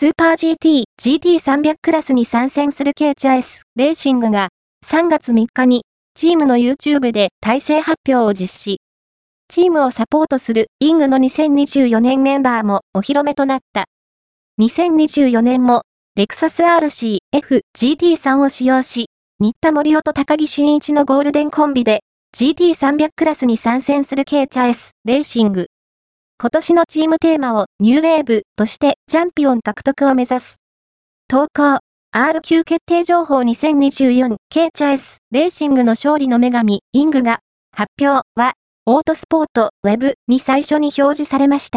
スーパー GT、GT300 クラスに参戦するケイチャエス、レーシングが3月3日にチームの YouTube で体制発表を実施。チームをサポートするイングの2024年メンバーもお披露目となった。2024年もレクサス RC F GT3 を使用し、新田森夫と高木真一のゴールデンコンビで GT300 クラスに参戦する K チャエスレーシング。今年のチームテーマをニューウェーブとしてチャンピオン獲得を目指す。投稿 RQ 決定情報 2024K チャエスレーシングの勝利の女神イングが発表はオートスポートウェブに最初に表示されました。